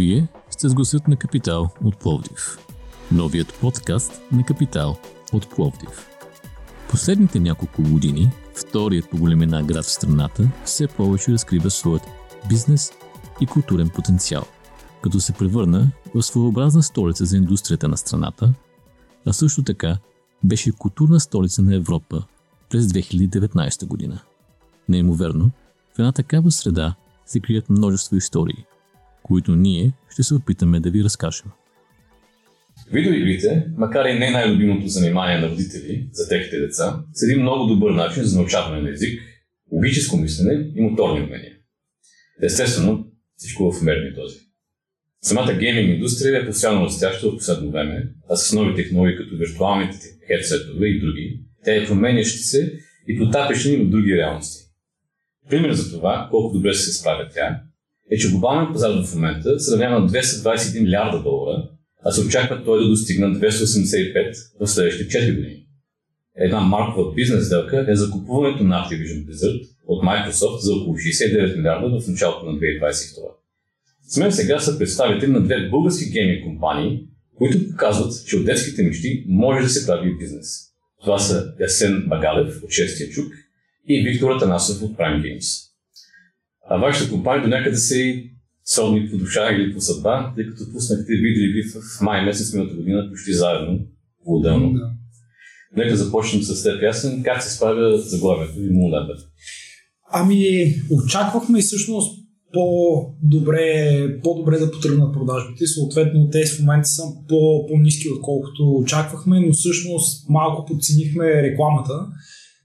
Вие сте с гласът на Капитал от Пловдив. Новият подкаст на Капитал от Пловдив. Последните няколко години вторият по големина град в страната все повече разкрива своят бизнес и културен потенциал, като се превърна в своеобразна столица за индустрията на страната, а също така беше културна столица на Европа през 2019 година. Неимоверно, в една такава среда се крият множество истории, които ние ще се опитаме да ви разкажем. Видеоигрите, макар и не най-любимото занимание на родители за техните деца, са един много добър начин за научаване на език, логическо мислене и моторни умения. Естествено, всичко в мерни този. Самата гейминг индустрия е постоянно растяща в последно време, а с нови технологии като виртуалните хедсетове и други, тя е променящи се и потапящи в други реалности. Пример за това, колко добре се справя тя, е, че глобалният пазар в момента се равнява на 221 милиарда долара, а се очаква той да достигне 285 в следващите 4 години. Една маркова бизнес сделка е закупуването на Activision Blizzard от Microsoft за около 69 милиарда в началото на 2022. С мен сега са представители на две български гейминг компании, които показват, че от детските мечти може да се прави бизнес. Това са Есен Багалев от Шестия чук и Виктор Атанасов от Prime Games. А вашата компания до някъде се и по душа или по съдба, тъй като пуснахте видеоигри в май месец миналата година почти заедно, по-отделно. Да. Нека започнем с теб. Ясен, как се справя заглавието и Мулнебер? Ами, очаквахме и всъщност по-добре, по-добре да потръгнат продажбите. Съответно, те в момента са по- по-низки, отколкото очаквахме, но всъщност малко подценихме рекламата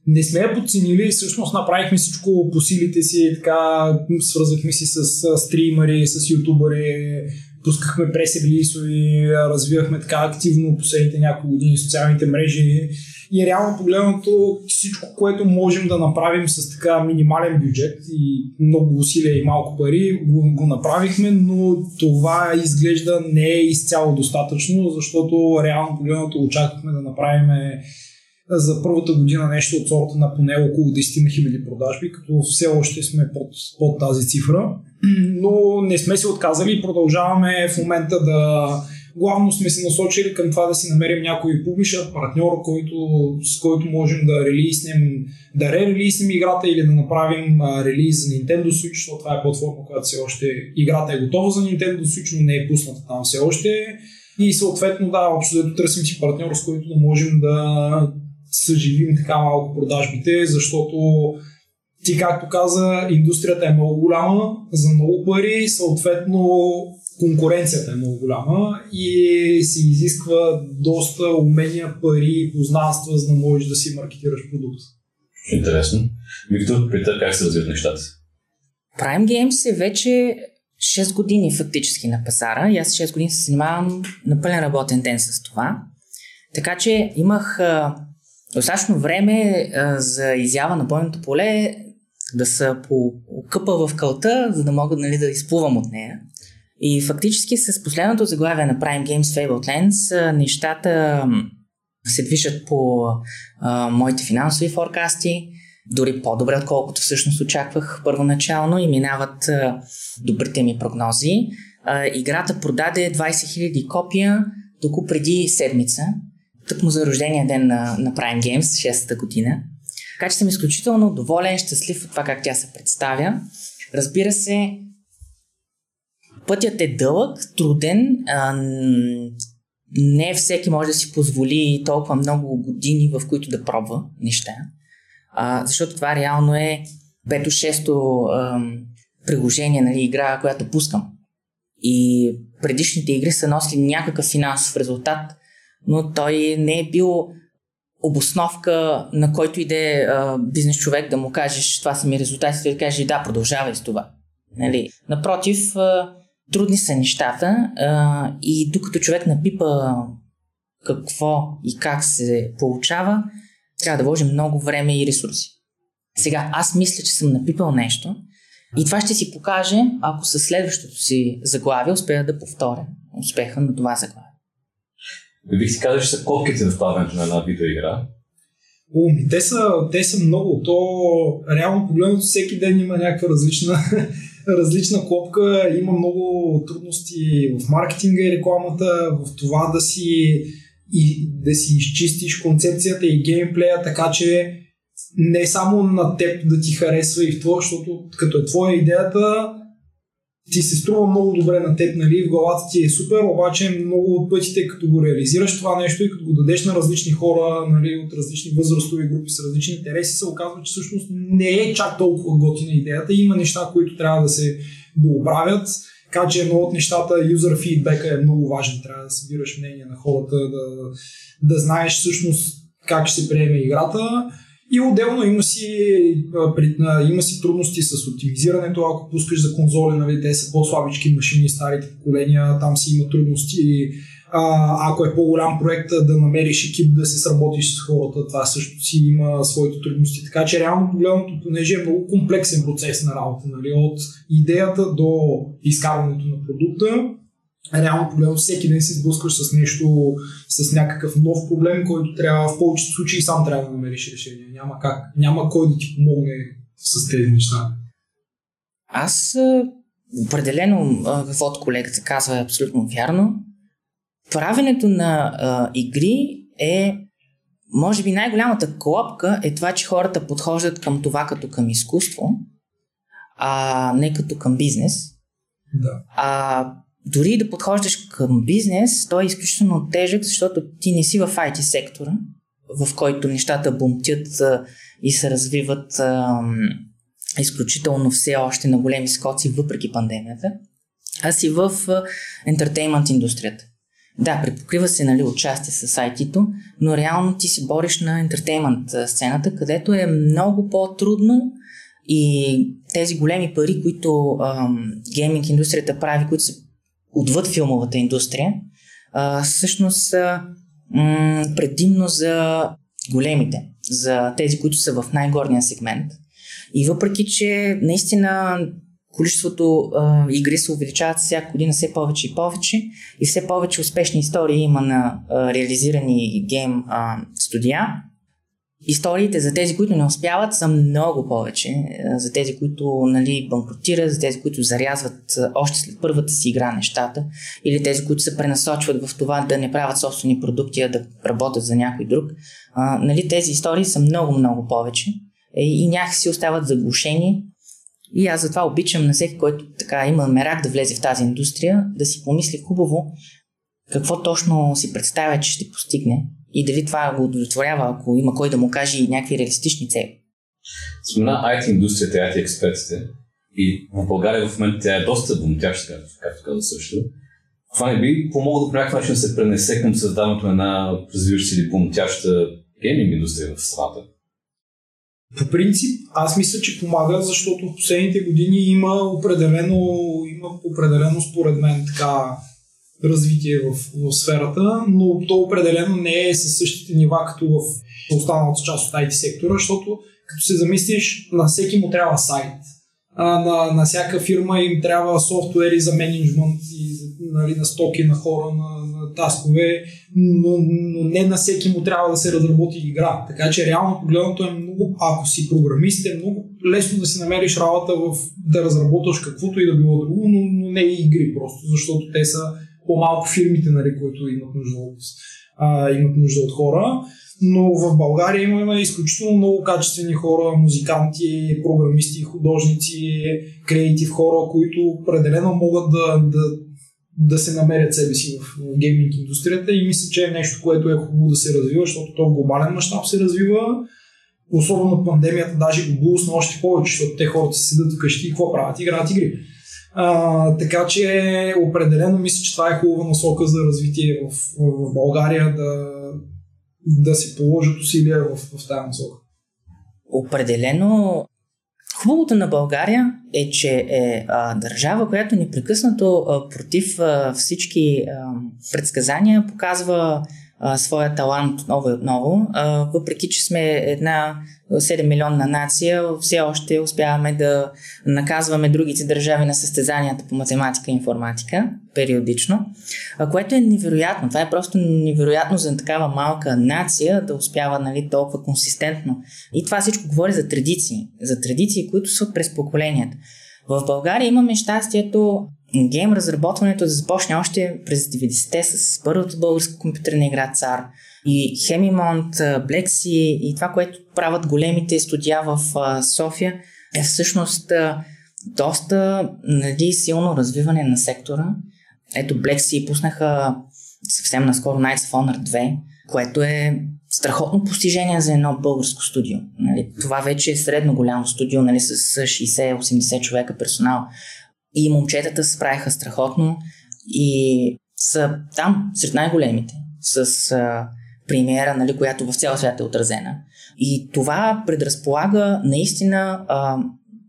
не сме я подценили, всъщност направихме всичко по силите си, така свързахме си с стримери, с ютубъри, пускахме прес-релисови, развивахме така активно последните няколко години социалните мрежи. И реално погледнато всичко, което можем да направим с така минимален бюджет и много усилия и малко пари, го, го направихме, но това изглежда не е изцяло достатъчно, защото реално погледнато очаквахме да направим за първата година нещо от сорта на поне около 10 хиляди продажби, като все още сме под, под тази цифра. Но не сме се отказали и продължаваме в момента да главно сме се насочили към това да си намерим някой публишър, партньор, който, с който можем да релиснем, да ре-релиснем играта или да направим а, релиз за Nintendo Switch, защото това е платформа, която все още играта е готова за Nintendo Switch, но не е пусната там все още. И съответно, да, общо да търсим си партньор, с който да можем да съживим така малко продажбите, защото ти, както каза, индустрията е много голяма, за много пари, съответно конкуренцията е много голяма и се изисква доста умения, пари, познанства, за да можеш да си маркетираш продукт. Интересно. Виктор, при теб как се развиват нещата? Prime Games е вече 6 години фактически на пазара и аз 6 години се занимавам на пълен работен ден с това. Така че имах достатъчно време за изява на бойното поле да са по къпа в кълта, за да мога нали, да изплувам от нея. И фактически с последното заглавие на Prime Games Fablelands нещата се движат по а, моите финансови форкасти, дори по-добре, отколкото всъщност очаквах първоначално и минават а, добрите ми прогнози. А, играта продаде 20 000 копия доко преди седмица тъкмо за рождения ден на, на Prime Games, 6-та година. Така че съм изключително доволен, щастлив от това как тя се представя. Разбира се, пътят е дълъг, труден. А, не всеки може да си позволи толкова много години, в които да пробва неща. А, защото това реално е 5-6 приложение, нали, игра, която пускам. И предишните игри са носили някакъв финансов резултат, но той не е бил обосновка на който иде бизнес човек да му кажеш това са ми резултатите, да каже да, продължавай с това. Нали? Напротив, а, трудни са нещата а, и докато човек напипа какво и как се получава, трябва да вложи много време и ресурси. Сега, аз мисля, че съм напипал нещо и това ще си покаже, ако със следващото си заглавие успея да повторя успеха на това заглавие. Бих си казал, че са котките в плаването на една видеоигра. О, те са, те са много. То реално погледнато всеки ден има някаква различна, различна клопка. Има много трудности в маркетинга и рекламата, в това да си, и, да си изчистиш концепцията и геймплея, така че не само на теб да ти харесва и в това, защото като е твоя идеята, ти се струва много добре на теб, нали, в главата ти е супер, обаче много от пътите, като го реализираш това нещо и като го дадеш на различни хора, нали, от различни възрастови групи с различни интереси, се оказва, че всъщност не е чак толкова готина идеята. Има неща, които трябва да се дооправят. Така че едно от нещата, юзер фидбека е много важен. Трябва да събираш мнение на хората, да, да знаеш всъщност как ще се приеме играта и отделно има си, има си трудности с оптимизирането, ако пускаш за конзоли, нали, те са по-слабички машини, старите поколения, там си има трудности. А, ако е по-голям проект, да намериш екип да се сработиш с хората, това също си има своите трудности. Така че реално погледното, понеже е много комплексен процес на работа, нали, от идеята до изкарването на продукта, реално погледно всеки ден се сблъскваш с нещо, с някакъв нов проблем, който трябва в повечето случаи сам трябва да намериш решение. Няма как. Няма кой да ти помогне с тези неща. Аз определено каквото колегата казва е абсолютно вярно. Правенето на а, игри е може би най-голямата клопка е това, че хората подхождат към това като към изкуство, а не като към бизнес. Да. А дори да подхождаш към бизнес, той е изключително тежък, защото ти не си в IT сектора, в който нещата бумтят и се развиват а, изключително все още на големи скоци, въпреки пандемията, а си в ентертеймент индустрията. Да, припокрива се нали, участие с IT-то, но реално ти се бориш на ентертеймент сцената, където е много по-трудно и тези големи пари, които ам, гейминг индустрията прави, които се отвъд филмовата индустрия, а, всъщност са м- предимно за големите, за тези, които са в най-горния сегмент. И въпреки, че наистина количеството а, игри се увеличават всяка година все повече и повече и все повече успешни истории има на а, реализирани гейм а, студия, Историите за тези, които не успяват, са много повече. Е, за тези, които нали, банкротират, за тези, които зарязват е, още след първата си игра нещата, или тези, които се пренасочват в това да не правят собствени продукти, а да работят за някой друг. А, нали, тези истории са много, много повече е, и някакси остават заглушени. И аз затова обичам на всеки, който така има мерак да влезе в тази индустрия, да си помисли хубаво какво точно си представя, че ще постигне и дали това го удовлетворява, ако има кой да му каже и някакви реалистични цели. Спомена IT индустрията и IT експертите и в България в момента тя е доста бомтяща, както, каза също. Това не би помогло по някакъв начин да се пренесе към създаването на една развиваща или бомтяща гейминг индустрия в страната? По принцип, аз мисля, че помага, защото в последните години има определено, има определено според мен така развитие в, в сферата, но то определено не е със същите нива като в останалата част от IT сектора, защото като се замислиш, на всеки му трябва сайт. А, на, на всяка фирма им трябва софтуери за менеджмент и нали, на стоки на хора, на, на таскове, но, но не на всеки му трябва да се разработи игра. Така че реално погледното е много, ако си програмист, е много лесно да си намериш работа в да разработваш каквото и да било друго, но, но не и игри просто, защото те са по-малко фирмите, нали, които имат нужда от, а, имат нужда от хора. Но в България имаме изключително много качествени хора, музиканти, програмисти, художници, креатив хора, които определено могат да, да, да се намерят себе си в гейминг индустрията и мисля, че е нещо, което е хубаво да се развива, защото то в глобален мащаб се развива. Особено пандемията даже го булсна още повече, защото те хората се седат вкъщи и какво правят? Играят игри. А, така че определено мисля, че това е хубава насока за развитие в, в България да, да се положат усилия в, в тази насока. Определено Хубавото на България е, че е а, държава, която непрекъснато а, против а, всички а, предсказания показва своя талант отново и отново. Въпреки, че сме една 7 милионна нация, все още успяваме да наказваме другите държави на състезанията по математика и информатика периодично, което е невероятно. Това е просто невероятно за такава малка нация да успява нали, толкова консистентно. И това всичко говори за традиции. За традиции, които са през поколенията. В България имаме щастието гейм разработването да започне още през 90-те с първата българска компютърна игра Цар и Хемимонт, Блекси и това, което правят големите студия в София е всъщност доста нали, силно развиване на сектора. Ето Блекси пуснаха съвсем наскоро Knights of Honor 2, което е страхотно постижение за едно българско студио. Нали, това вече е средно голямо студио нали, с 60-80 човека персонал. И момчетата се справиха страхотно и са там сред най-големите с а, премиера, нали, която в цял свят е отразена. И това предразполага наистина а,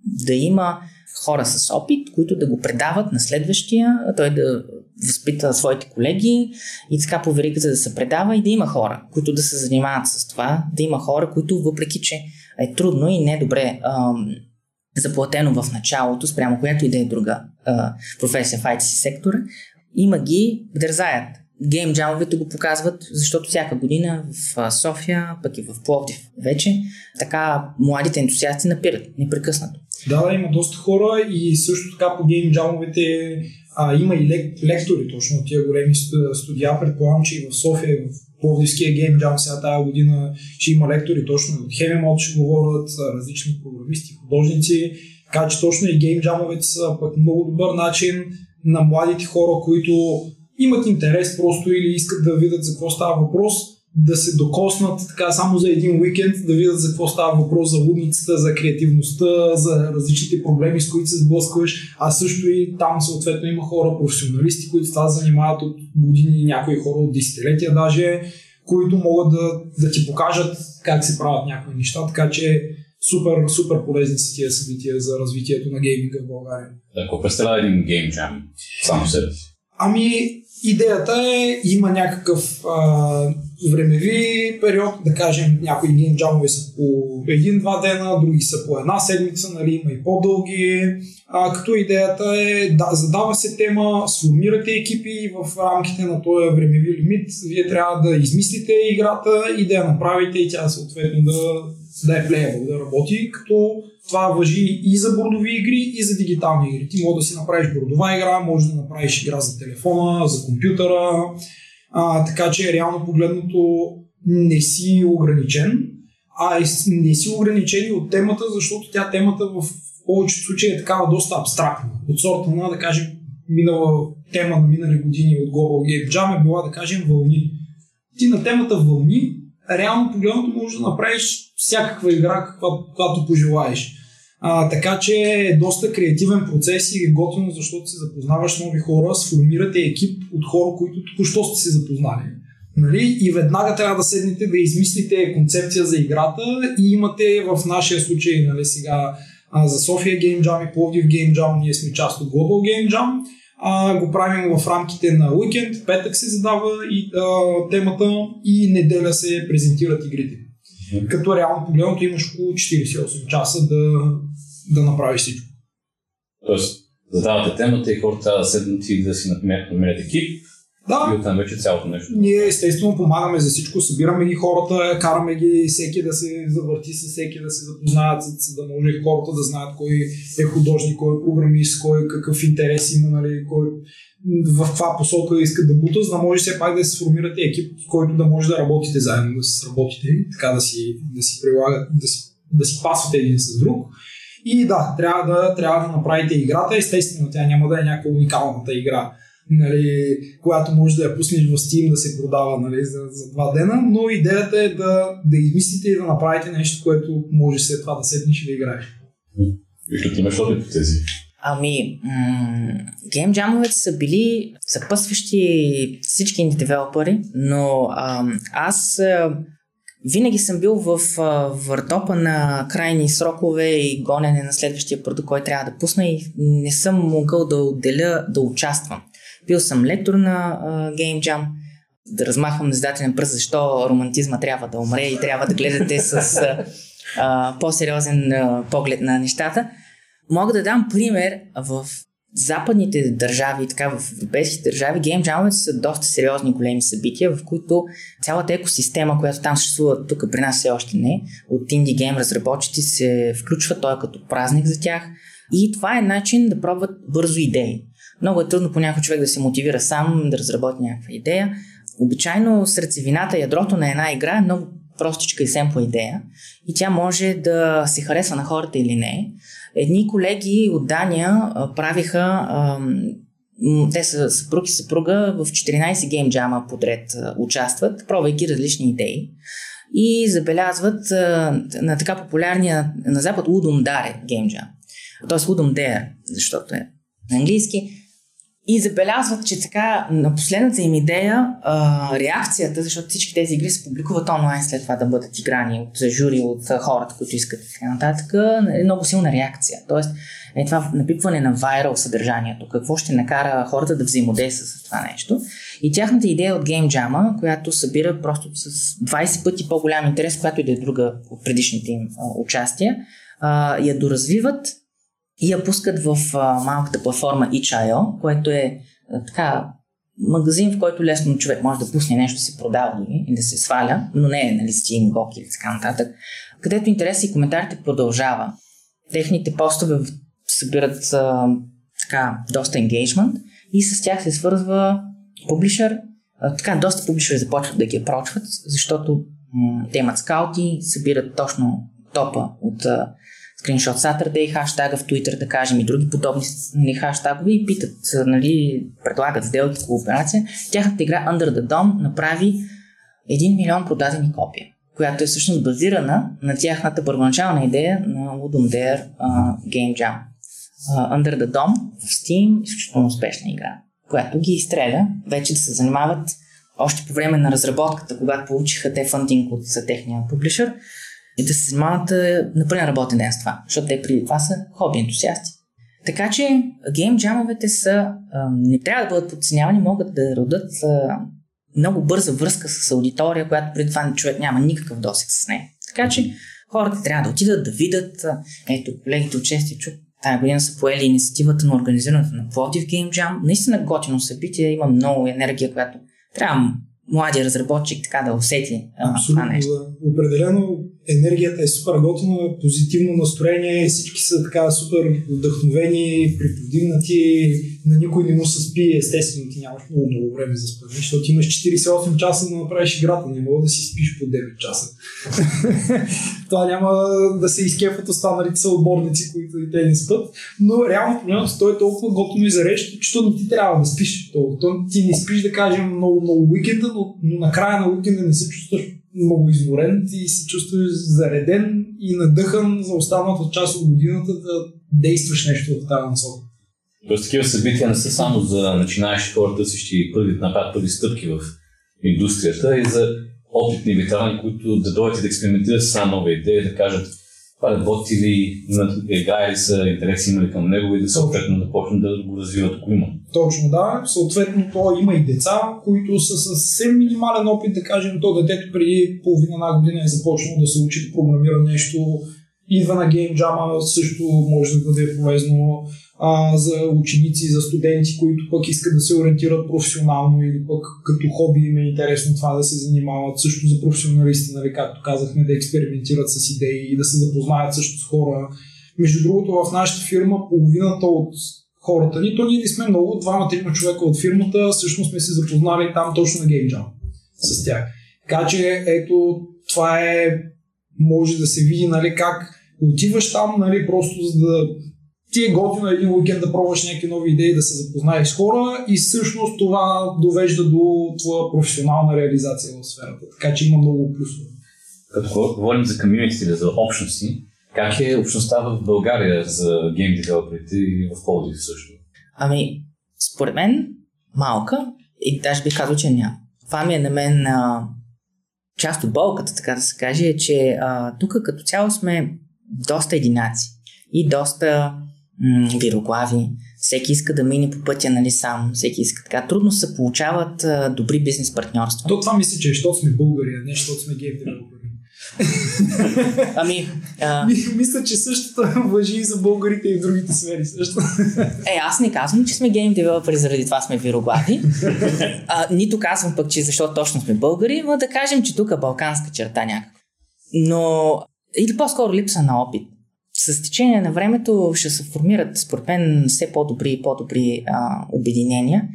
да има хора с опит, които да го предават на следващия, той да възпита своите колеги и така по веригата да се предава и да има хора, които да се занимават с това, да има хора, които въпреки, че е трудно и недобре ам, заплатено в началото, спрямо която и да е друга а, професия в IT сектора, има ги, дързаят. Гейм джамовете го показват, защото всяка година в София, пък и в Пловдив вече, така младите ентусиасти напират непрекъснато. Да, да, има доста хора и също така по гейм джамовете а, има и лек, лектори точно от тия големи студия. Предполагам, че и в София, в Пловдивския гейм джам сега тази година ще има лектори точно от Хемемод ще говорят, различни програмисти, художници. Така че точно и гейм джамовете са пък много добър начин на младите хора, които имат интерес просто или искат да видят за какво става въпрос, да се докоснат така само за един уикенд, да видят за какво става въпрос, за лудницата, за креативността, за различните проблеми, с които се сблъскваш, а също и там съответно има хора, професионалисти, които това занимават от години, някои хора от десетилетия даже, които могат да, да ти покажат как се правят някои неща, така че супер, супер полезни са тия събития за развитието на гейминга в България. Какво представлява един гейм джам? Само себе си. Ами, идеята е, има някакъв а, времеви период, да кажем, някои геймджамове са по един-два дена, други са по една седмица, нали, има и по-дълги. А, като идеята е, да, задава се тема, сформирате екипи в рамките на този времеви лимит вие трябва да измислите играта и да я направите и тя съответно да, да е плеябъл, да работи, като това въжи и за бордови игри, и за дигитални игри. Ти може да си направиш бордова игра, може да направиш игра за телефона, за компютъра, а, така че реално погледното не си ограничен, а не си ограничен и от темата, защото тя темата в повечето случаи е такава доста абстрактна. От сорта на, да кажем, минала тема на минали години от Global Game Jam е била, да кажем, вълни. Ти на темата вълни, реално погледното можеш да направиш всякаква игра, каквато пожелаеш. А, така че е доста креативен процес и е готино, защото се запознаваш с нови хора, сформирате екип от хора, които току-що сте се запознали. Нали? И веднага трябва да седнете да измислите концепция за играта и имате в нашия случай нали, сега а, за София Game Jam и Пловдив Game Jam, ние сме част от Global Game Jam. А, го правим в рамките на уикенд, петък се задава и а, темата и неделя се презентират игрите. Като реално погледното имаш около 48 часа да, да направиш всичко. Тоест, задавате темата и хората трябва да седнат и да си намерят екип, да. И оттам вече цялото нещо. Ние естествено помагаме за всичко, събираме ги хората, караме ги всеки да се завърти с всеки, да се запознаят, за да може хората да знаят кой е художник, кой е програмист, кой какъв интерес има, нали, кой в каква посока искат да бута, за да може все пак да се сформирате екип, с който да може да работите заедно, да се сработите, така да си, да си прилагат, да си, да си пасвате един с друг. И да, трябва да, трябва да направите играта. Естествено, тя няма да е някаква уникалната игра нали, която може да я пуснеш в Steam да се продава нали, за, за два дена, но идеята е да, да измислите и да направите нещо, което може след това да седнеш и да играеш. Виж ли имаш опит тези? Ами, геймджамовете са били съпъсващи всички девелопери, но ам, аз а, винаги съм бил в а, въртопа на крайни срокове и гонене на следващия продукт, който трябва да пусна и не съм могъл да отделя да участвам. Бил съм лектор на uh, Game Jam да размахвам издателен пръст, защо романтизма трябва да умре и трябва да гледате с а, по-сериозен а, поглед на нещата. Мога да дам пример в западните държави, така в европейските държави, гейм джамовете са доста сериозни големи събития, в които цялата екосистема, която там съществува, тук при нас все още не, от инди гейм разработчици се включва, той е като празник за тях. И това е начин да пробват бързо идеи. Много е трудно понякога човек да се мотивира сам да разработи някаква идея. Обичайно сърцевината, ядрото на една игра е много простичка и семпла идея и тя може да се харесва на хората или не. Едни колеги от Дания правиха те са съпруг и съпруга в 14 гейм джама подред участват, пробвайки различни идеи и забелязват на така популярния на запад Удум Даре гейм джам. Тоест Удум Dare, защото е на английски. И забелязват, че така на последната им идея, а, реакцията, защото всички тези игри се публикуват онлайн след това да бъдат играни от жури, от хората, които искат и така нататък, е много силна реакция. Тоест, е това напипване на вайрал съдържанието. Какво ще накара хората да взаимодействат с това нещо. И тяхната идея от Game Jam, която събира просто с 20 пъти по-голям интерес, която и да е друга от предишните им а, участия, а, я доразвиват и я пускат в а, малката платформа itch.io, което е а, така магазин, в който лесно човек може да пусне нещо, се продава и да се сваля, но не е нали, Steam, GOG или така нататък, където интерес и коментарите продължава. Техните постове събират а, така, доста engagement и с тях се свързва публишър. Така, доста публишъри започват да ги прочват, защото м- те имат скаути, събират точно топа от а, Screenshot Saturday, хаштага в Twitter, да кажем, и други подобни нали, хаштагове и питат, нали, предлагат сделки, кооперация. Тяхната игра Under the Dome направи 1 милион продадени копия, която е всъщност базирана на тяхната първоначална идея на Ludum Dare uh, Game Jam. Uh, Under the Dome в Steam, изключително успешна игра, която ги изстреля вече да се занимават още по време на разработката, когато получиха те фандинг от техния публишър, и да се занимават на пълен работен ден с това, защото те преди това са хоби ентусиасти. Така че гейм джамовете са, не трябва да бъдат подценявани, могат да родят много бърза връзка с аудитория, която преди това човек няма никакъв досек с нея. Така че хората трябва да отидат да видят. Ето, колегите от чести чук тази година са поели инициативата на организирането на Пловдив Game Jam. Наистина готино събитие, има много енергия, която трябва младия разработчик така да усети Абсолютно, това нещо. Да. Определено енергията е супер готина, позитивно настроение, всички са така супер вдъхновени, приповдигнати, на никой не му се спи, естествено ти нямаш много, много време за спане, защото имаш 48 часа да направиш играта, не мога да си спиш по 9 часа. Това няма да се изкефат останалите са отборници, които и те не спят, но реално проблемът той е толкова готино и зарещ, че не ти трябва да спиш. То, то ти не спиш, да кажем, много, много уикенда, но, но накрая на уикенда не се чувстваш много изморен и се чувстваш зареден и надъхан за останалата част от годината да действаш нещо в тази насока. Тоест такива събития не са само за начинаещи хора, търсещи първи, направят първи стъпки в индустрията, и за опитни ветерани, които да дойдат и да експериментират с една нова идея, да кажат работи ли, играе са, интереси има ли към него и да съответно да почнат да го развиват, ако има. Точно да. Съответно, то има и деца, които са съвсем минимален опит, да кажем, то детето преди половина една година е започнало да се учи да програмира нещо, идва на геймджама, също може да бъде полезно а, за ученици, за студенти, които пък искат да се ориентират професионално или пък като хоби им е интересно това да се занимават. Също за професионалисти, нали, както казахме, да експериментират с идеи и да се запознаят също с хора. Между другото, в нашата фирма половината от хората ни, то ние не сме много, двама-трима човека от фирмата, всъщност сме се запознали там точно на GameJam с тях. Така че, ето, това е, може да се види, нали, как отиваш там, нали, просто за да ти е готино един уикенд да пробваш някакви нови идеи, да се запознаеш с хора и всъщност това довежда до твоя професионална реализация в сферата. Така че има много плюсове. Като говорим за комьюнити или за общности, как е общността в България за гейм девелоперите и в Пловдив също? Ами, според мен малка и даже бих казал, че няма. Това ми е на мен а, част от болката, така да се каже, е, че тук като цяло сме доста единаци и доста м- вироглави. всеки иска да мине по пътя нали, сам, всеки иска така. Трудно се получават а, добри бизнес партньорства. То това мисля, че е, защото сме българи, а не защото сме гейм девелопери. Ами, а... Мисля, че същото въжи и за българите и в другите сфери също. Е, аз не казвам, че сме гейм девелопери, заради това сме вироглави. А, нито казвам пък, че защо точно сме българи, но да кажем, че тук е балканска черта някаква. Но, или по-скоро липса на опит. С течение на времето ще се формират, според мен, все по-добри и по-добри а, обединения,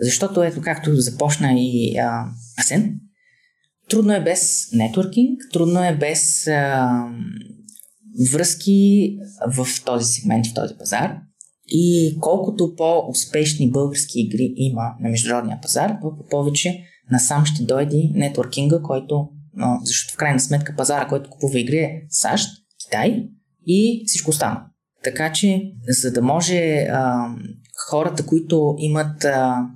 защото ето както започна и а, Асен, Трудно е без нетворкинг, трудно е без а, връзки в този сегмент, в този пазар. И колкото по-успешни български игри има на международния пазар, толкова повече насам ще дойде нетворкинга, който, защото в крайна сметка пазара, който купува игри е САЩ, Китай и всичко останало. Така че, за да може а, хората, които имат а,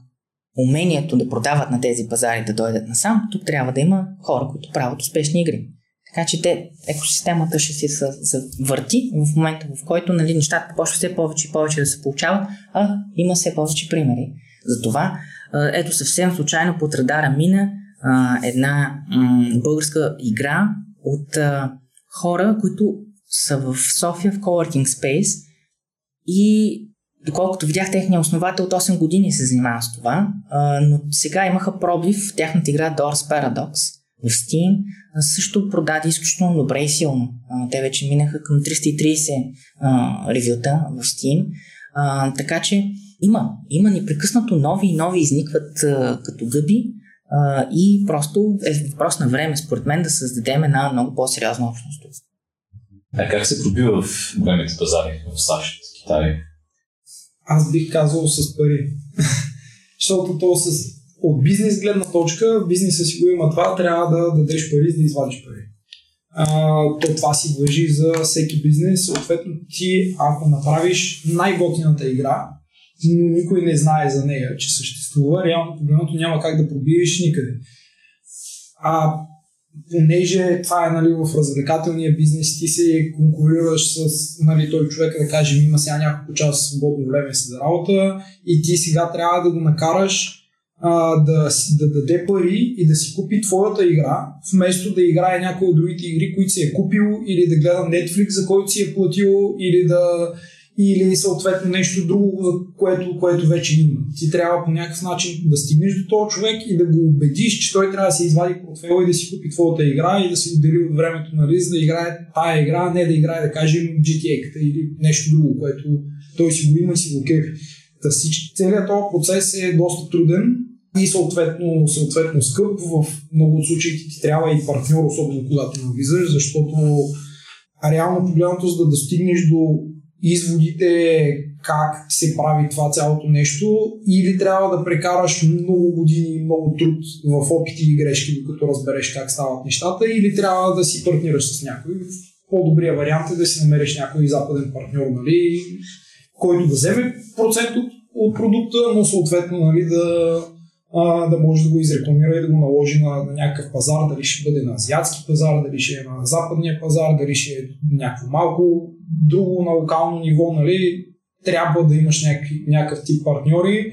умението да продават на тези пазари да дойдат насам, тук трябва да има хора, които правят успешни игри. Така че те, екосистемата ще се завърти в момента, в който нали, нещата почват все повече и повече да се получават, а има все повече примери. Затова, ето съвсем случайно под радара мина а, една м- българска игра от а, хора, които са в София в Coworking Space и Доколкото видях, техния основател от 8 години се занимава с това, а, но сега имаха пробив в тяхната игра Doors Paradox в Steam. А, също продаде изключително добре и силно. А, те вече минаха към 330 а, ревюта в Steam. А, така че има, има непрекъснато нови и нови изникват а, като гъби а, и просто е въпрос на време, според мен, да създадем една много по-сериозна общност. А как се пробива в големите пазари в САЩ, Китай, аз бих казал с пари. Защото то с, от бизнес гледна точка, бизнеса си го има това, трябва да дадеш пари, за да извадиш пари. А, то това си въжи за всеки бизнес. Съответно, ти, ако направиш най-готината игра, никой не знае за нея, че съществува, реално погледното няма как да пробиеш никъде. А понеже това е нали, в развлекателния бизнес, ти се конкурираш с нали, той човек да каже, има сега няколко часа свободно време за работа и ти сега трябва да го накараш а, да, да даде пари и да си купи твоята игра, вместо да играе някои от другите игри, които си е купил или да гледа Netflix, за който си е платил или да или съответно нещо друго, което, което вече има. Ти трябва по някакъв начин да стигнеш до този човек и да го убедиш, че той трябва да се извади портфела и да си купи твоята игра и да си отдели от времето нали, за да играе тая игра, не да играе, да кажем, GTA-ката или нещо друго, което той си го има и си го кефи. Та целият този процес е доста труден и съответно, съответно скъп. В много от случаите ти трябва и партньор, особено когато навлизаш, защото реално погледнато, за да достигнеш до изводите как се прави това цялото нещо или трябва да прекараш много години и много труд в опити и грешки, докато разбереш как стават нещата или трябва да си партнираш с някой. По-добрия вариант е да си намериш някой западен партньор, нали, който да вземе процент от, от продукта, но съответно нали, да, а, да може да го изрекламира и да го наложи на, на някакъв пазар, дали ще бъде на азиатски пазар, дали ще е на западния пазар, дали ще е някакво малко друго на локално ниво, нали, трябва да имаш някакъв, някакъв тип партньори.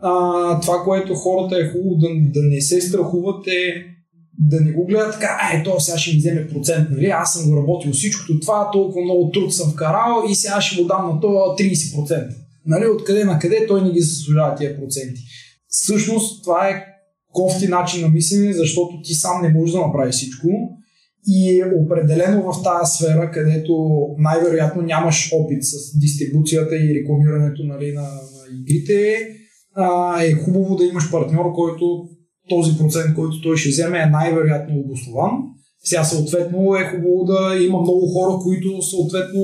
А, това, което хората е хубаво да, да не се страхуват е да не го гледат така, ай, то сега ще ми вземе процент, нали? Аз съм го работил всичкото това, толкова много труд съм вкарал и сега ще му дам на това 30%. Нали? Откъде на къде той не ги заслужава тия проценти. Всъщност това е кофти начин на мислене, защото ти сам не можеш да направиш всичко и определено в тази сфера, където най-вероятно нямаш опит с дистрибуцията и рекламирането нали, на, на игрите, а, е хубаво да имаш партньор, който този процент, който той ще вземе е най-вероятно обоснован. Сега съответно е хубаво да има много хора, които съответно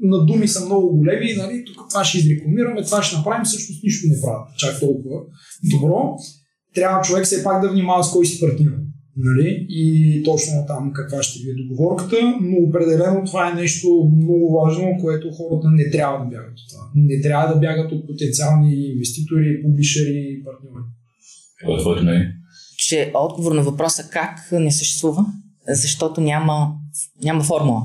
на думи са много големи, нали, тук това ще изрекламираме, това ще направим, всъщност нищо не правят чак толкова добро. Трябва човек все пак да внимава с кой си партнира. Нали? И точно там каква ще ви е договорката, но определено това е нещо много важно, което хората не трябва да бягат от това. Не трябва да бягат от потенциални инвеститори, публишери и партньори. Какво е твоето мнение? Че отговор на въпроса как не съществува, защото няма, няма формула.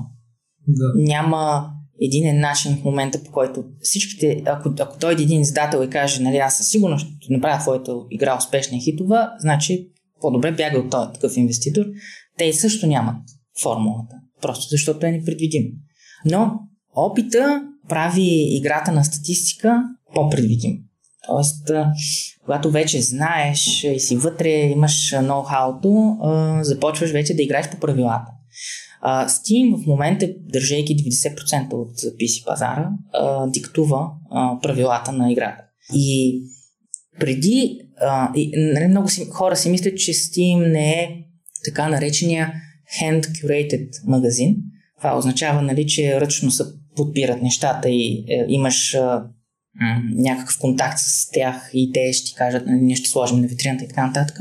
Да. Няма един начин в момента, по който всичките, ако, ако дойде един издател и каже, нали, аз със сигурност ще направя твоята игра успешна и хитова, значи по-добре бяга от този такъв инвеститор. Те също нямат формулата, просто защото е непредвидим. Но опита прави играта на статистика по-предвидим. Тоест, когато вече знаеш и си вътре, имаш ноу-хауто, започваш вече да играеш по правилата. Steam в момента, държейки 90% от PC пазара, диктува правилата на играта. И преди, и, нали, много си, хора си мислят, че Steam не е така наречения hand-curated магазин. Това означава, нали, че ръчно се подбират нещата и е, имаш е, някакъв контакт с тях и те ще ти кажат, нали, ние ще сложим на витрината и така нататък.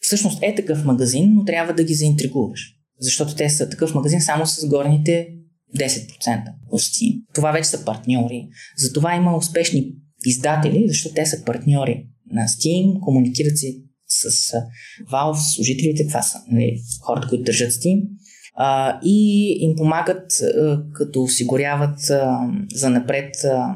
Всъщност е такъв магазин, но трябва да ги заинтригуваш. Защото те са такъв магазин само с горните 10% в Steam. Това вече са партньори. Затова има успешни издатели, защото те са партньори на Steam, комуникират си с Valve, служителите, това са нали, хората, които държат Steam а, и им помагат, а, като осигуряват а, за напред, а,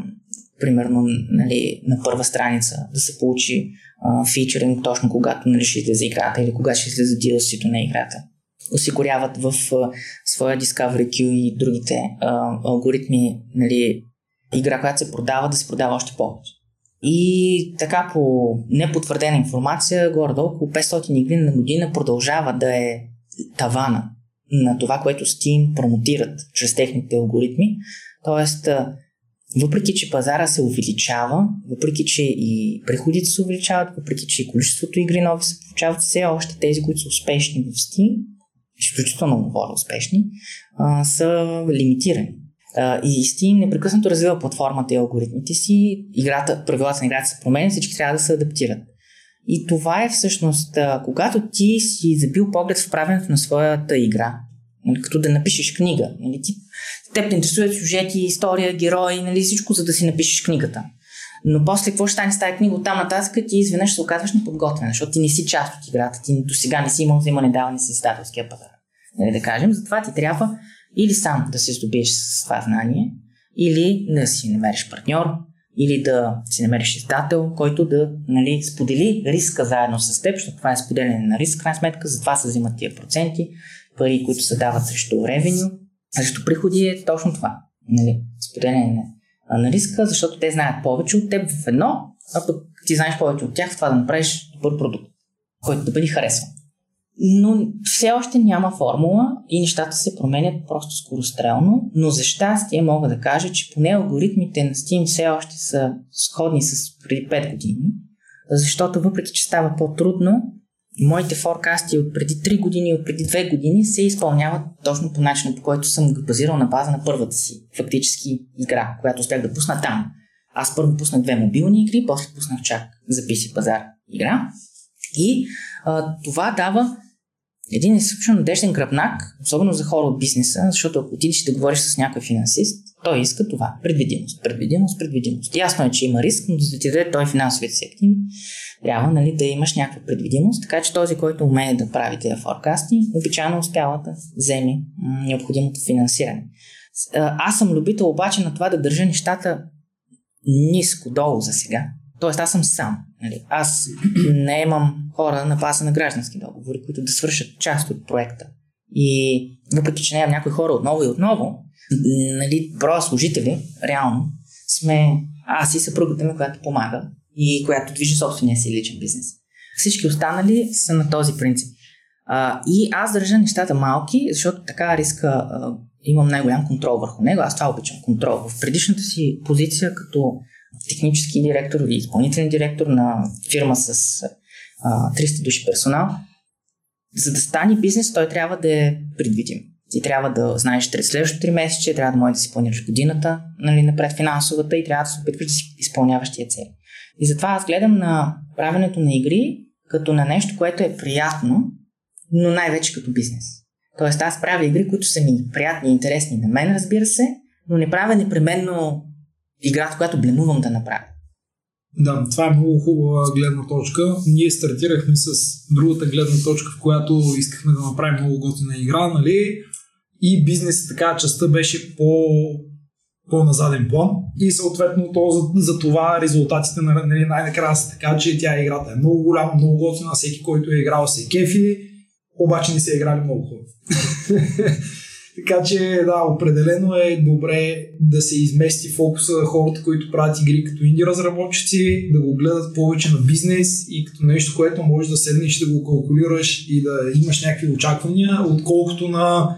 примерно нали, на първа страница, да се получи а, фичеринг точно когато ще излезе играта или когато ще излезе DLC-то на играта. Осигуряват в а, своя Discovery Queue и другите а, алгоритми нали, игра, която се продава, да се продава още повече. И така по непотвърдена информация, горе-долу около 500 игри на година продължава да е тавана на това, което Steam промотират чрез техните алгоритми. Тоест, въпреки, че пазара се увеличава, въпреки, че и приходите се увеличават, въпреки, че и количеството игри нови се получават, все още тези, които са успешни в Steam, изключително говоря успешни, са лимитирани. И Steam непрекъснато развива платформата и алгоритмите си, играта, правилата на играта се променят, всички трябва да се адаптират. И това е всъщност, когато ти си забил поглед в правенето на своята игра, като да напишеш книга. Нали, ти, теб те интересуват сюжети, история, герои, нали, всичко, за да си напишеш книгата. Но после какво ще стане с тази книга от там нататък, ти изведнъж се оказваш неподготвен, защото ти не си част от играта, ти до сега не си имал взимане даване си издателския пазар. Нали, да кажем, затова ти трябва или сам да се здобиеш с това знание, или да си намериш партньор, или да си намериш издател, който да нали, сподели риска заедно с теб, защото това е споделяне на риск, крайна сметка, затова се взимат тия проценти, пари, които се дават срещу ревеню, срещу приходи е точно това. Нали, споделяне на, риска, защото те знаят повече от теб в едно, а пък ти знаеш повече от тях в това да направиш добър продукт, който да бъде харесван но все още няма формула и нещата се променят просто скорострелно, но за щастие мога да кажа, че поне алгоритмите на Steam все още са сходни с преди 5 години, защото въпреки, че става по-трудно, моите форкасти от преди 3 години и от преди 2 години се изпълняват точно по начина, по който съм го базирал на база на първата си фактически игра, която успях да пусна там. Аз първо пуснах две мобилни игри, после пуснах чак за PC пазар игра. И а, това дава един изключително надежден гръбнак, особено за хора от бизнеса, защото ако отидеш да говориш с някой финансист, той иска това. Предвидимост, предвидимост, предвидимост. Ясно е, че има риск, но за да ти даде той финансовите сектив, трябва нали, да имаш някаква предвидимост, така че този, който умее да прави тези форкасти, обичайно успява да вземе необходимото финансиране. Аз съм любител обаче на това да държа нещата ниско долу за сега, Тоест аз съм сам. Нали? Аз не имам хора на база на граждански договори, които да свършат част от проекта. И въпреки, че нямам някои хора отново и отново, нали, броя служители, реално, сме аз и съпругата ми, която помага и която движи собствения си личен бизнес. Всички останали са на този принцип. А, и аз държа нещата малки, защото така риска а, имам най-голям контрол върху него. Аз това обичам контрол. В предишната си позиция като технически директор или изпълнителен директор на фирма с а, 300 души персонал. За да стане бизнес, той трябва да е предвидим. Ти трябва да знаеш през следващото 3 месеца, трябва да можеш да си планираш годината нали, напред финансовата и трябва да се опитваш да си изпълняваш тия цели. И затова аз гледам на правенето на игри като на нещо, което е приятно, но най-вече като бизнес. Тоест аз правя игри, които са ми приятни и интересни на мен, разбира се, но не правя непременно играта, която бленувам да направя. Да, това е много хубава гледна точка. Ние стартирахме с другата гледна точка, в която искахме да направим много готина игра, нали? И бизнес така частта беше по по-на заден план и съответно то за, за това резултатите на, нали, най-накрая са така, че тя играта е много голяма, много готина, всеки, който е играл се кефи, обаче не са играли много хора. така че да, определено е добре да се измести фокуса на хората, които правят игри като инди разработчици, да го гледат повече на бизнес и като нещо, което можеш да седнеш да го калкулираш и да имаш някакви очаквания, отколкото на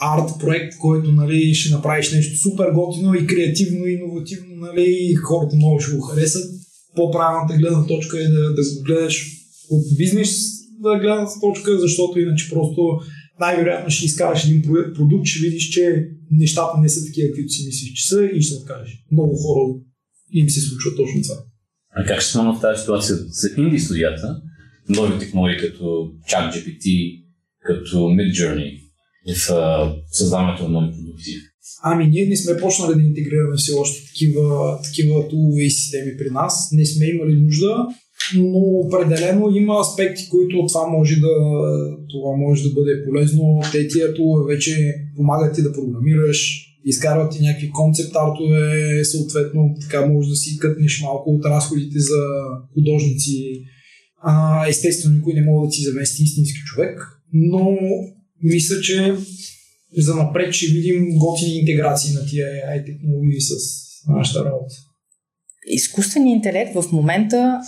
арт проект, който нали, ще направиш нещо супер готино и креативно, и иновативно, нали, и хората много ще го харесат. По-правилната гледна точка е да, да го гледаш от бизнес гледна точка, защото иначе просто най-вероятно ще изкараш един продукт, ще видиш, че нещата не са такива, каквито си мислиш, че са и ще откажеш. Много хора им се случва точно това. А как ще се в тази ситуация за инди студията, нови технологии като ChatGPT, като Midjourney, в създаването на нови продукти? Ами ние не сме почнали да интегрираме все още такива, такива тулове и системи при нас. Не сме имали нужда, но определено има аспекти, които това може да, това може да бъде полезно. Те тия тулове вече помагат ти да програмираш, изкарват ти някакви концепт артове, съответно така може да си кътнеш малко от разходите за художници. А, естествено, никой не може да ти замести истински човек, но мисля, че за напред ще видим готини интеграции на тия AI технологии с нашата работа. Изкуственият интелект в момента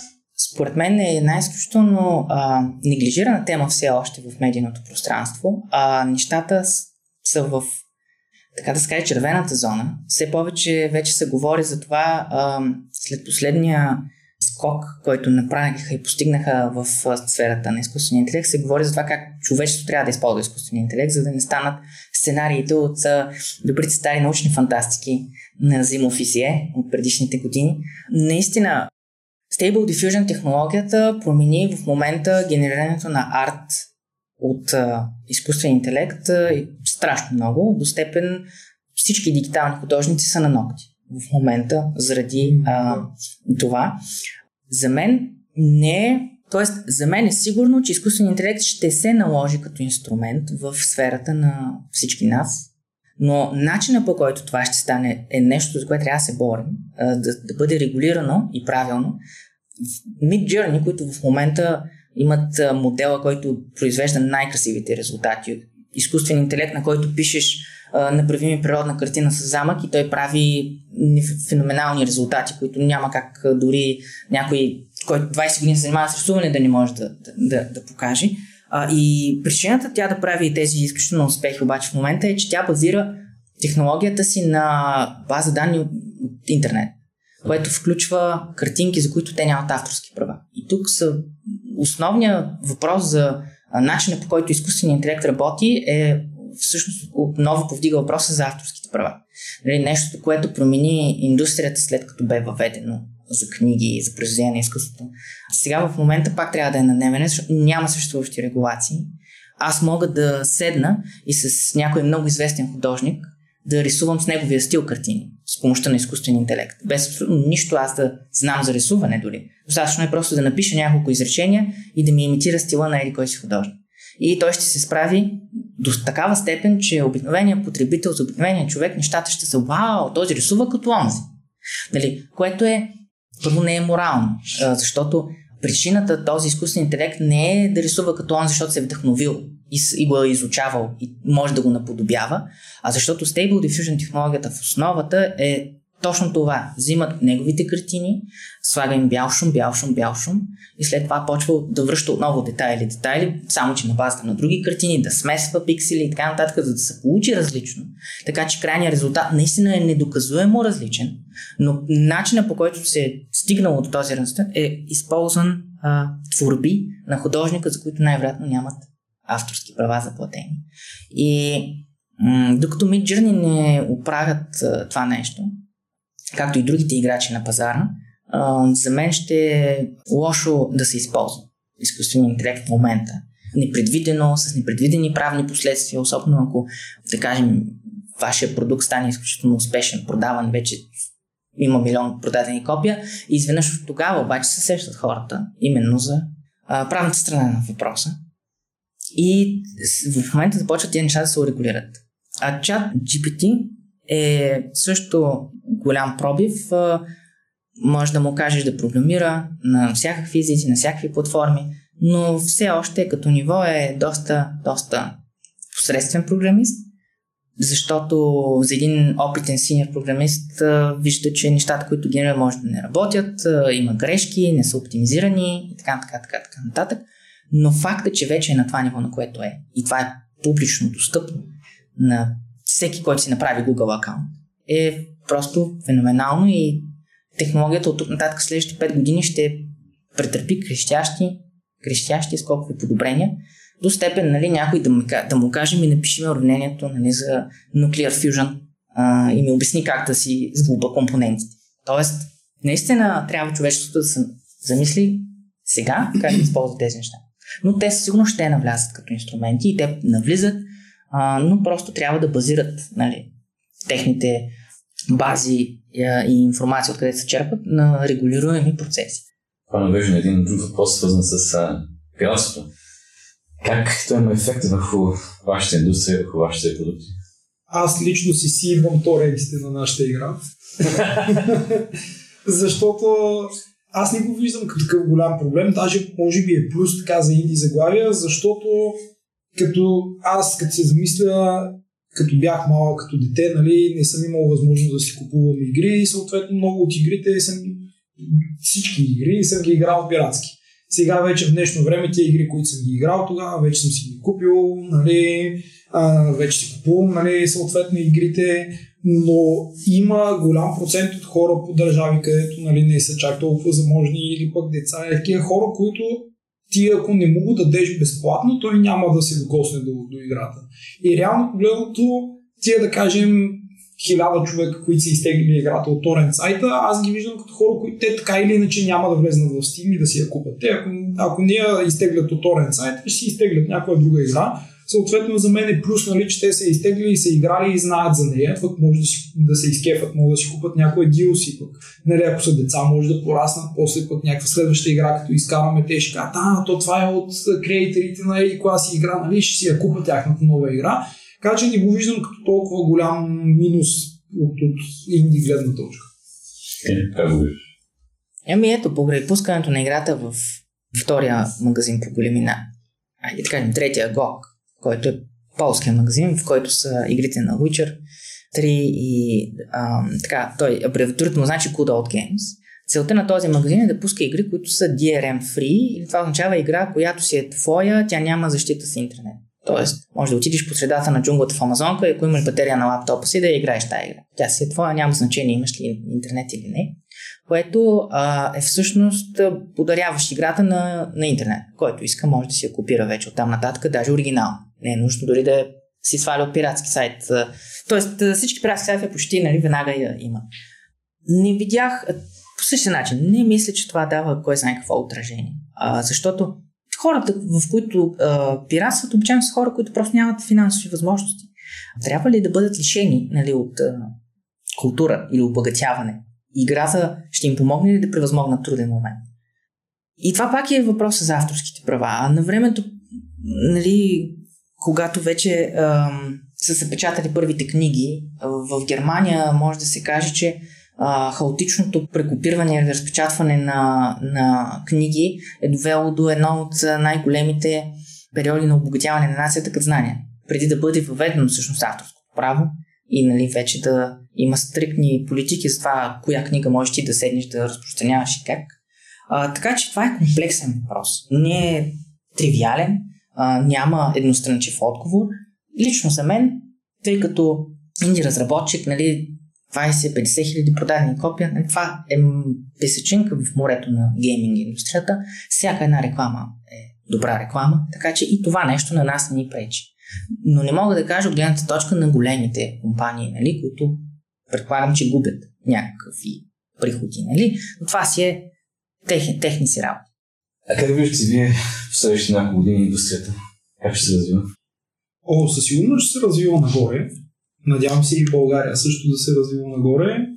според мен е една изключително а, неглижирана тема все още в медийното пространство. А нещата са в, така да се каже, червената зона. Все повече вече се говори за това а, след последния скок, който направиха и постигнаха в сферата на изкуствения интелект, се говори за това как човечеството трябва да използва изкуствения интелект, за да не станат сценариите от добрите стари научни фантастики на Зимов от предишните години. Наистина, Stable Diffusion технологията промени в момента генерирането на арт от изкуствен интелект страшно много, до степен всички дигитални художници са на ногти в момента заради а, това. За мен не е Тоест, за мен е сигурно, че изкуственият интелект ще се наложи като инструмент в сферата на всички нас, но начина по който това ще стане е нещо, за което трябва да се борим, да, да бъде регулирано и правилно. Mid Journey, които в момента имат модела, който произвежда най-красивите резултати. Изкуствен интелект, на който пишеш направи ми природна картина с замък и той прави феноменални резултати, които няма как дори някой, който 20 години се занимава с рисуване, да не може да, да, да покаже. И причината тя да прави тези изключително успехи обаче в момента е, че тя базира технологията си на база данни от интернет, което включва картинки, за които те нямат авторски права. И тук са основният въпрос за начина по който изкуственият интелект работи е всъщност отново повдига въпроса за авторските права. Нали, нещо, което промени индустрията след като бе въведено за книги, за произведение на изкуството. Сега в момента пак трябва да е на дневен защото няма съществуващи регулации. Аз мога да седна и с някой много известен художник да рисувам с неговия стил картини, с помощта на изкуствен интелект. Без нищо аз да знам за рисуване дори. Достатъчно е просто да напиша няколко изречения и да ми имитира стила на един кой си художник. И той ще се справи до такава степен, че обикновеният потребител, за обикновения човек, нещата ще са вау, този рисува като онзи. Нали? Което е, първо не е морално, защото причината този изкуствен интелект не е да рисува като он, защото се е вдъхновил и, и го е изучавал и може да го наподобява, а защото Stable Diffusion технологията в основата е точно това. Взимат неговите картини, слага им бял шум, бял шум, бял шум и след това почва да връща отново детайли, детайли, само че на базата на други картини, да смесва пиксели и така нататък, за да се получи различно. Така че крайният резултат наистина е недоказуемо различен, но начинът по който се е стигнало до този резултат е използван а, творби на художника, за които най-вероятно нямат авторски права заплатени. И м- докато Midjourney не оправят а, това нещо, както и другите играчи на пазара, за мен ще е лошо да се използва изкуственият интелект в момента. Непредвидено, с непредвидени правни последствия, особено ако, да кажем, вашия продукт стане изключително успешен, продаван вече има милион продадени копия и изведнъж от тогава обаче се сещат хората именно за а, правната страна на въпроса. И в момента започват тези неща да се урегулират. А чат GPT е също голям пробив. Може да му кажеш да програмира на всякакви езици, на всякакви платформи, но все още като ниво е доста, доста посредствен програмист, защото за един опитен синьор програмист вижда, че нещата, които генерира, може да не работят, има грешки, не са оптимизирани и така, така, така, така нататък. Но факта, че вече е на това ниво, на което е, и това е публично достъпно на всеки, който си направи Google аккаунт, е просто феноменално и технологията от тук нататък следващите 5 години ще претърпи крещящи, крещящи скокови подобрения, до степен нали, някой да му, да му каже ми напиши ми уравнението нали, за Nuclear Fusion а, и ми обясни как да си сглуба компонентите. Тоест, наистина трябва човечеството да се замисли сега как да използва тези неща. Но те сигурно ще навлязат като инструменти и те навлизат, а, но просто трябва да базират нали, техните бази и информация, откъде се черпат, на регулируеми процеси. Това навежда на един друг въпрос, свързан с пиратството. Как той има ефект върху вашата индустрия, върху вашите продукти? Аз лично си си идвам торентите на нашата игра. Защото аз не го виждам като такъв голям проблем. Даже може би е плюс така за инди заглавия, защото като аз като се замисля като бях малък, като дете, нали, не съм имал възможност да си купувам игри и съответно много от игрите съм всички игри съм ги играл пиратски. Сега вече в днешно време тези игри, които съм ги играл тогава, вече съм си ги купил, нали, а, вече си купувам нали, съответно игрите, но има голям процент от хора по държави, където нали, не са чак толкова заможни или пък деца, и такива хора, които ти ако не му го дадеш безплатно, той няма да се докосне до, до играта. И реално погледнато, тия да кажем хиляда човека, които са изтеглили играта от торрент сайта, аз ги виждам като хора, които те така или иначе няма да влезнат в Steam и да си я купат. Те, ако, ако не я изтеглят от торрент сайта, ще си изтеглят някоя друга игра. Съответно за мен е плюс, нали, че те са изтегли и са играли и знаят за нея, пък може да, си, да се изкефат, може да си купат някоя DLC, пък нали, ако са деца, може да пораснат, после пък някаква следваща игра, като изкараме, те ще кажат, а, то това е от креаторите на еди коя игра, нали, ще си я купат тяхната нова игра. Така че не го виждам като толкова голям минус от, от инди гледна точка. Е, как го виждаш? Еми ето, покрай пускането на играта в втория магазин по големина, айде така третия GOG, който е полския магазин, в който са игрите на Witcher 3 и а, така, той, абревиатурата му значи Good Old Games. Целта на този магазин е да пуска игри, които са DRM free или това означава игра, която си е твоя, тя няма защита с интернет. Тоест, може да отидеш по средата на джунглата в Амазонка и ако имаш батерия на лаптопа си, да играеш тази игра. Тя си е твоя, няма значение имаш ли интернет или не. Което а, е всъщност подаряваш играта на, на интернет. Който иска, може да си я копира вече от там нататък, даже оригинал. Не е нужно дори да си сваля от пиратски сайт. Тоест, всички пиратски сайти почти нали, веднага я има. Не видях по същия начин. Не мисля, че това дава кой знае какво отражение. А, защото хората, в които а, пиратстват, обичайно са хора, които просто нямат финансови възможности. Трябва ли да бъдат лишени нали, от а, култура или обогатяване? Играта ще им помогне ли да превъзмогнат труден момент? И това пак е въпроса за авторските права. А на времето, нали, когато вече а, са се печатали първите книги, в Германия може да се каже, че а, хаотичното прекопирване и разпечатване на, на книги е довело до едно от най-големите периоди на обогатяване на нацията като знания. Преди да бъде въведено всъщност авторското право и нали, вече да има стрикни политики за това коя книга можеш ти да седнеш да разпространяваш и как. А, така че това е комплексен въпрос. Не е тривиален, а, няма едностранчив отговор. Лично за мен, тъй като инди разработчик, нали, 20-50 хиляди продадени копия. Нали, това е песечинка в морето на гейминг индустрията. Всяка една реклама е добра реклама, така че и това нещо на нас не ни пречи. Но не мога да кажа от гледната точка на големите компании, нали, които предполагам, че губят някакви приходи. Нали? Но това си е техни, техни си работи. А как виждате вие в следващите няколко години индустрията? Как ще се развива? О, със сигурност ще се развива нагоре. Надявам се и България също да се развива нагоре.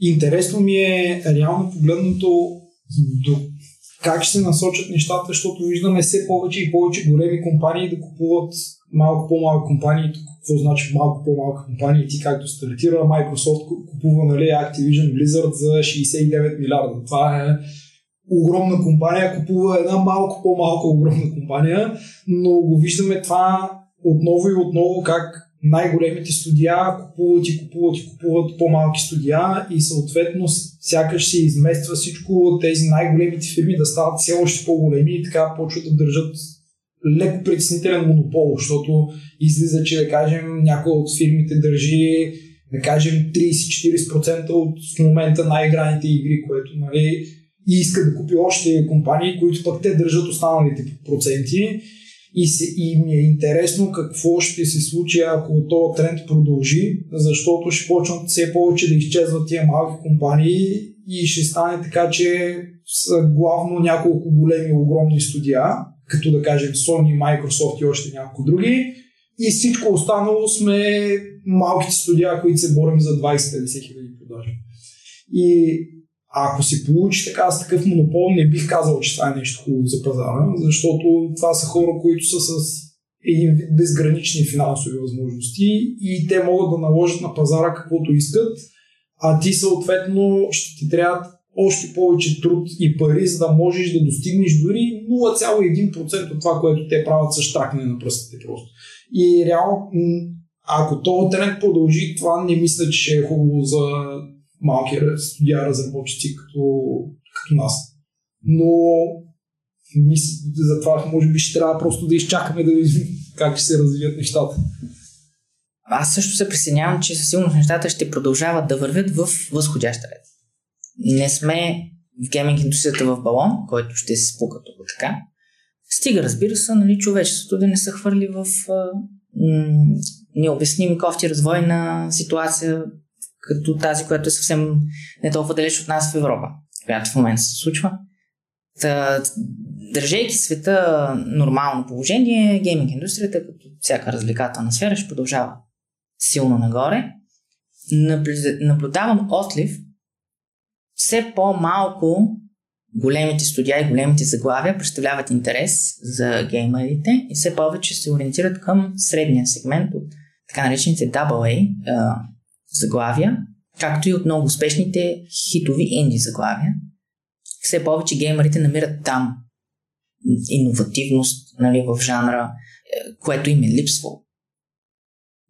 Интересно ми е реално погледното до как ще се насочат нещата, защото виждаме все повече и повече големи компании да купуват малко по-малка компания, какво значи малко по-малка компания ти както стартира, Microsoft купува нали, Activision Blizzard за 69 милиарда. Това е огромна компания, купува една малко по-малка огромна компания, но го виждаме това отново и отново как най-големите студия купуват и купуват и купуват по-малки студия и съответно сякаш се измества всичко тези най-големите фирми да стават все още по-големи и така почват да държат леко притеснителен монопол, защото излиза, че да кажем някой от фирмите държи да кажем 30-40% от в момента най-играните игри, което нали, и иска да купи още компании, които пък те държат останалите проценти и, се, и ми е интересно какво ще се случи, ако този тренд продължи, защото ще почнат все повече да изчезват тия малки компании и ще стане така, че са главно няколко големи, огромни студия, като да кажем Sony, Microsoft и още няколко други. И всичко останало сме малките студия, които се борим за 20-50 хиляди продажи. И ако се получи така с такъв монопол, не бих казал, че това е нещо хубаво за пазара, защото това са хора, които са с един вид безгранични финансови възможности и те могат да наложат на пазара каквото искат, а ти съответно ще ти трябват още повече труд и пари, за да можеш да достигнеш дори 0,1% от това, което те правят с штракане на пръстите просто. И реално, ако този тренд продължи, това не мисля, че е хубаво за малки студия разработчици като, като нас. Но мисля, за това може би ще трябва просто да изчакаме да видим как ще се развият нещата. Аз също се присъединявам, че със сигурност нещата ще продължават да вървят в възходяща ред. Не сме в гейминг индустрията в балон, който ще се спука тук така. Стига, разбира се, нали, човечеството да не се хвърли в м- необясними кофти развойна ситуация, като тази, която е съвсем не толкова далеч от нас в Европа, която в момента се случва. Та, държейки света нормално положение, гейминг индустрията, като всяка развлекателна сфера, ще продължава силно нагоре. Наблюдавам отлив все по-малко големите студия и големите заглавия представляват интерес за геймерите и все повече се ориентират към средния сегмент от така наречените AA заглавия, както и от много успешните хитови инди заглавия. Все повече геймерите намират там иновативност нали, в жанра, е, което им е липсвало.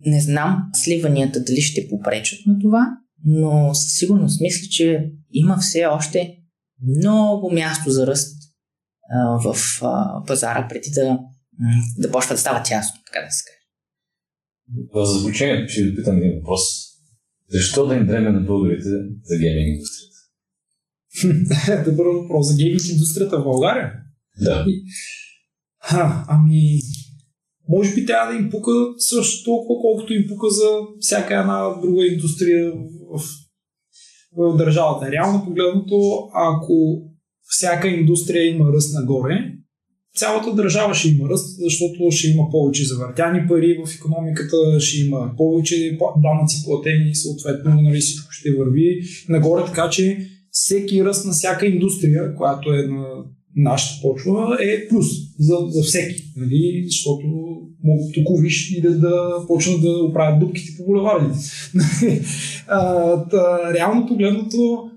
Не знам сливанията дали ще попречат на това, но със сигурност мисля, че има все още много място за ръст а, в а, пазара, преди да, да почва да става тясно, така да се каже. В заключение ще ви питам един въпрос. Защо да им дреме на българите за гейминг индустрията? Добър въпрос. За гейминг индустрията в България? Да. Ха, ами, може би трябва да им пука също толкова, колкото им пука за всяка една друга индустрия в, в държавата. Реално погледното, ако всяка индустрия има ръст нагоре, цялата държава ще има ръст, защото ще има повече завъртяни пари в економиката, ще има повече данъци платени, съответно нали, всичко ще върви нагоре, така че всеки ръст на всяка индустрия, която е на нашата почва, е плюс за, за всеки, нали, защото могат тук виж и да, да почнат да оправят дупките по булевардите. реално погледното,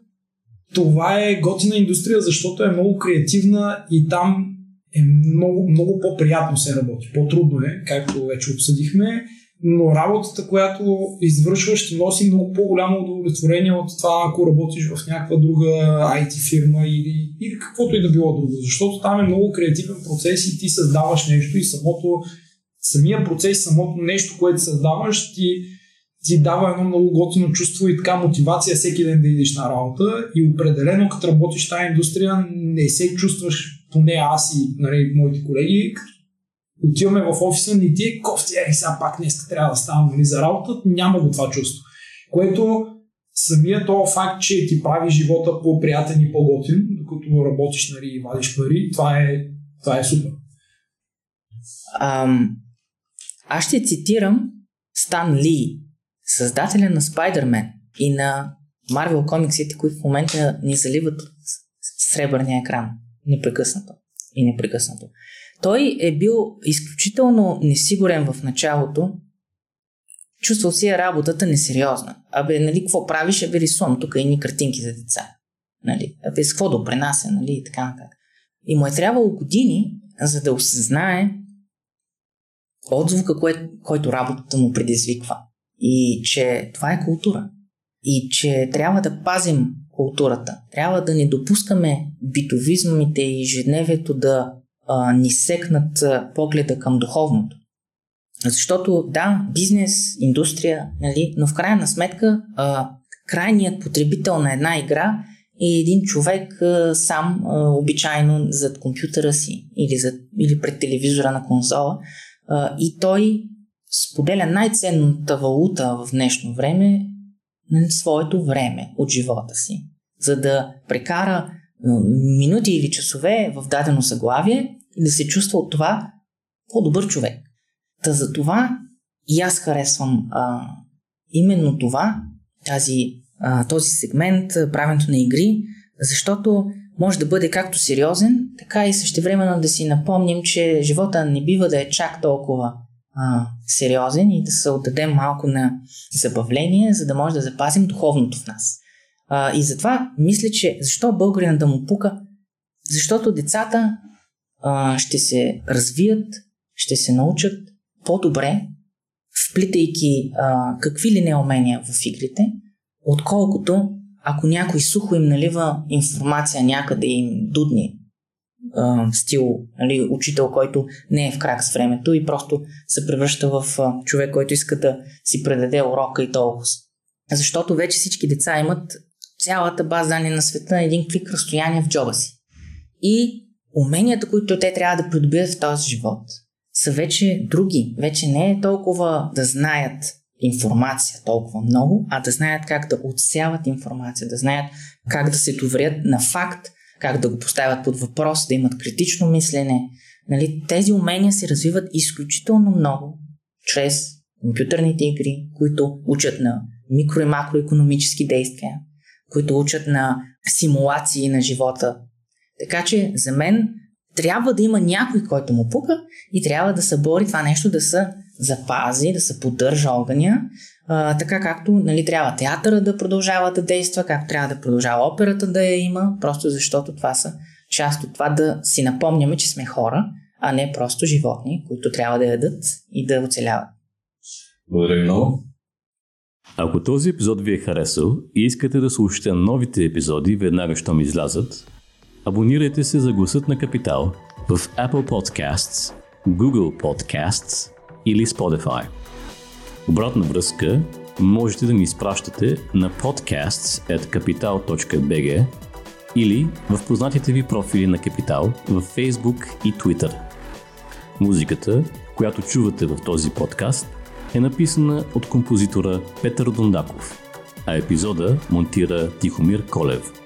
това е готина индустрия, защото е много креативна и там е много, много по-приятно се работи. По-трудно е, както вече обсъдихме, но работата, която извършваш, ще носи много по-голямо удовлетворение от това, ако работиш в някаква друга IT фирма или, или каквото и да било друго. Защото там е много креативен процес и ти създаваш нещо и самото, самия процес, самото нещо, което създаваш, ти, ти дава едно много готино чувство и така мотивация всеки ден да идеш на работа и определено като работиш в тази индустрия не се чувстваш поне аз и нали, моите колеги, отиваме в офиса, не ти е кофти, е, сега пак днес трябва да ставам нали, за работа, няма го това чувство. Което самият този факт, че ти прави живота по-приятен и по-готин, докато работиш нали, и вадиш пари, това е, това е супер. Ам, аз ще цитирам Стан Ли, създателя на Spider-Man и на Marvel комиксите, които в момента ни заливат от сребърния екран непрекъснато и непрекъснато. той е бил изключително несигурен в началото. Чувствал си е работата несериозна. Абе, нали, какво правиш? Абе, рисувам тук ни картинки за деца. Нали? Абе, с какво допренася, нали? И така нататък. И му е трябвало години, за да осъзнае отзвука, кое, който работата му предизвиква. И че това е култура. И че трябва да пазим културата. Трябва да не допускаме битовизмите и ежедневието да а, ни секнат погледа към духовното. Защото да, бизнес, индустрия, нали, но в крайна сметка а, крайният потребител на една игра е един човек а, сам, а, обичайно зад компютъра си или, зад, или пред телевизора на конзола а, и той споделя най-ценната валута в днешно време на своето време от живота си, за да прекара минути или часове в дадено заглавие и да се чувства от това по-добър човек. Та за това и аз харесвам а, именно това, тази, а, този сегмент, правенето на игри, защото може да бъде както сериозен, така и същевременно да си напомним, че живота не бива да е чак толкова а, сериозен и да се отдадем малко на забавление, за да може да запазим духовното в нас. А, и затова мисля, че защо българина да му пука? Защото децата а, ще се развият, ще се научат по-добре, вплитайки а, какви ли не умения в игрите, отколкото ако някой сухо им налива информация някъде им дудни стил, нали, учител, който не е в крак с времето и просто се превръща в човек, който иска да си предаде урока и толкова. Защото вече всички деца имат цялата база данни на света на един клик разстояние в джоба си. И уменията, които те трябва да придобият в този живот, са вече други. Вече не е толкова да знаят информация толкова много, а да знаят как да отсяват информация, да знаят как да се доверят на факт, как да го поставят под въпрос, да имат критично мислене. Нали, тези умения се развиват изключително много чрез компютърните игри, които учат на микро- и макроекономически действия, които учат на симулации на живота. Така че за мен трябва да има някой, който му пука и трябва да се бори това нещо да се запази, да се поддържа огъня, а, така както нали, трябва театъра да продължава да действа, както трябва да продължава операта да я има, просто защото това са част от това да си напомняме, че сме хора, а не просто животни, които трябва да ядат и да оцеляват. Благодаря много. Ако този епизод ви е харесал и искате да слушате новите епизоди веднага, щом излязат, абонирайте се за гласът на Капитал в Apple Podcasts, Google Podcasts или Spotify. Обратна връзка можете да ни изпращате на podcasts.capital.bg или в познатите ви профили на Капитал в Facebook и Twitter. Музиката, която чувате в този подкаст, е написана от композитора Петър Дондаков, а епизода монтира Тихомир Колев.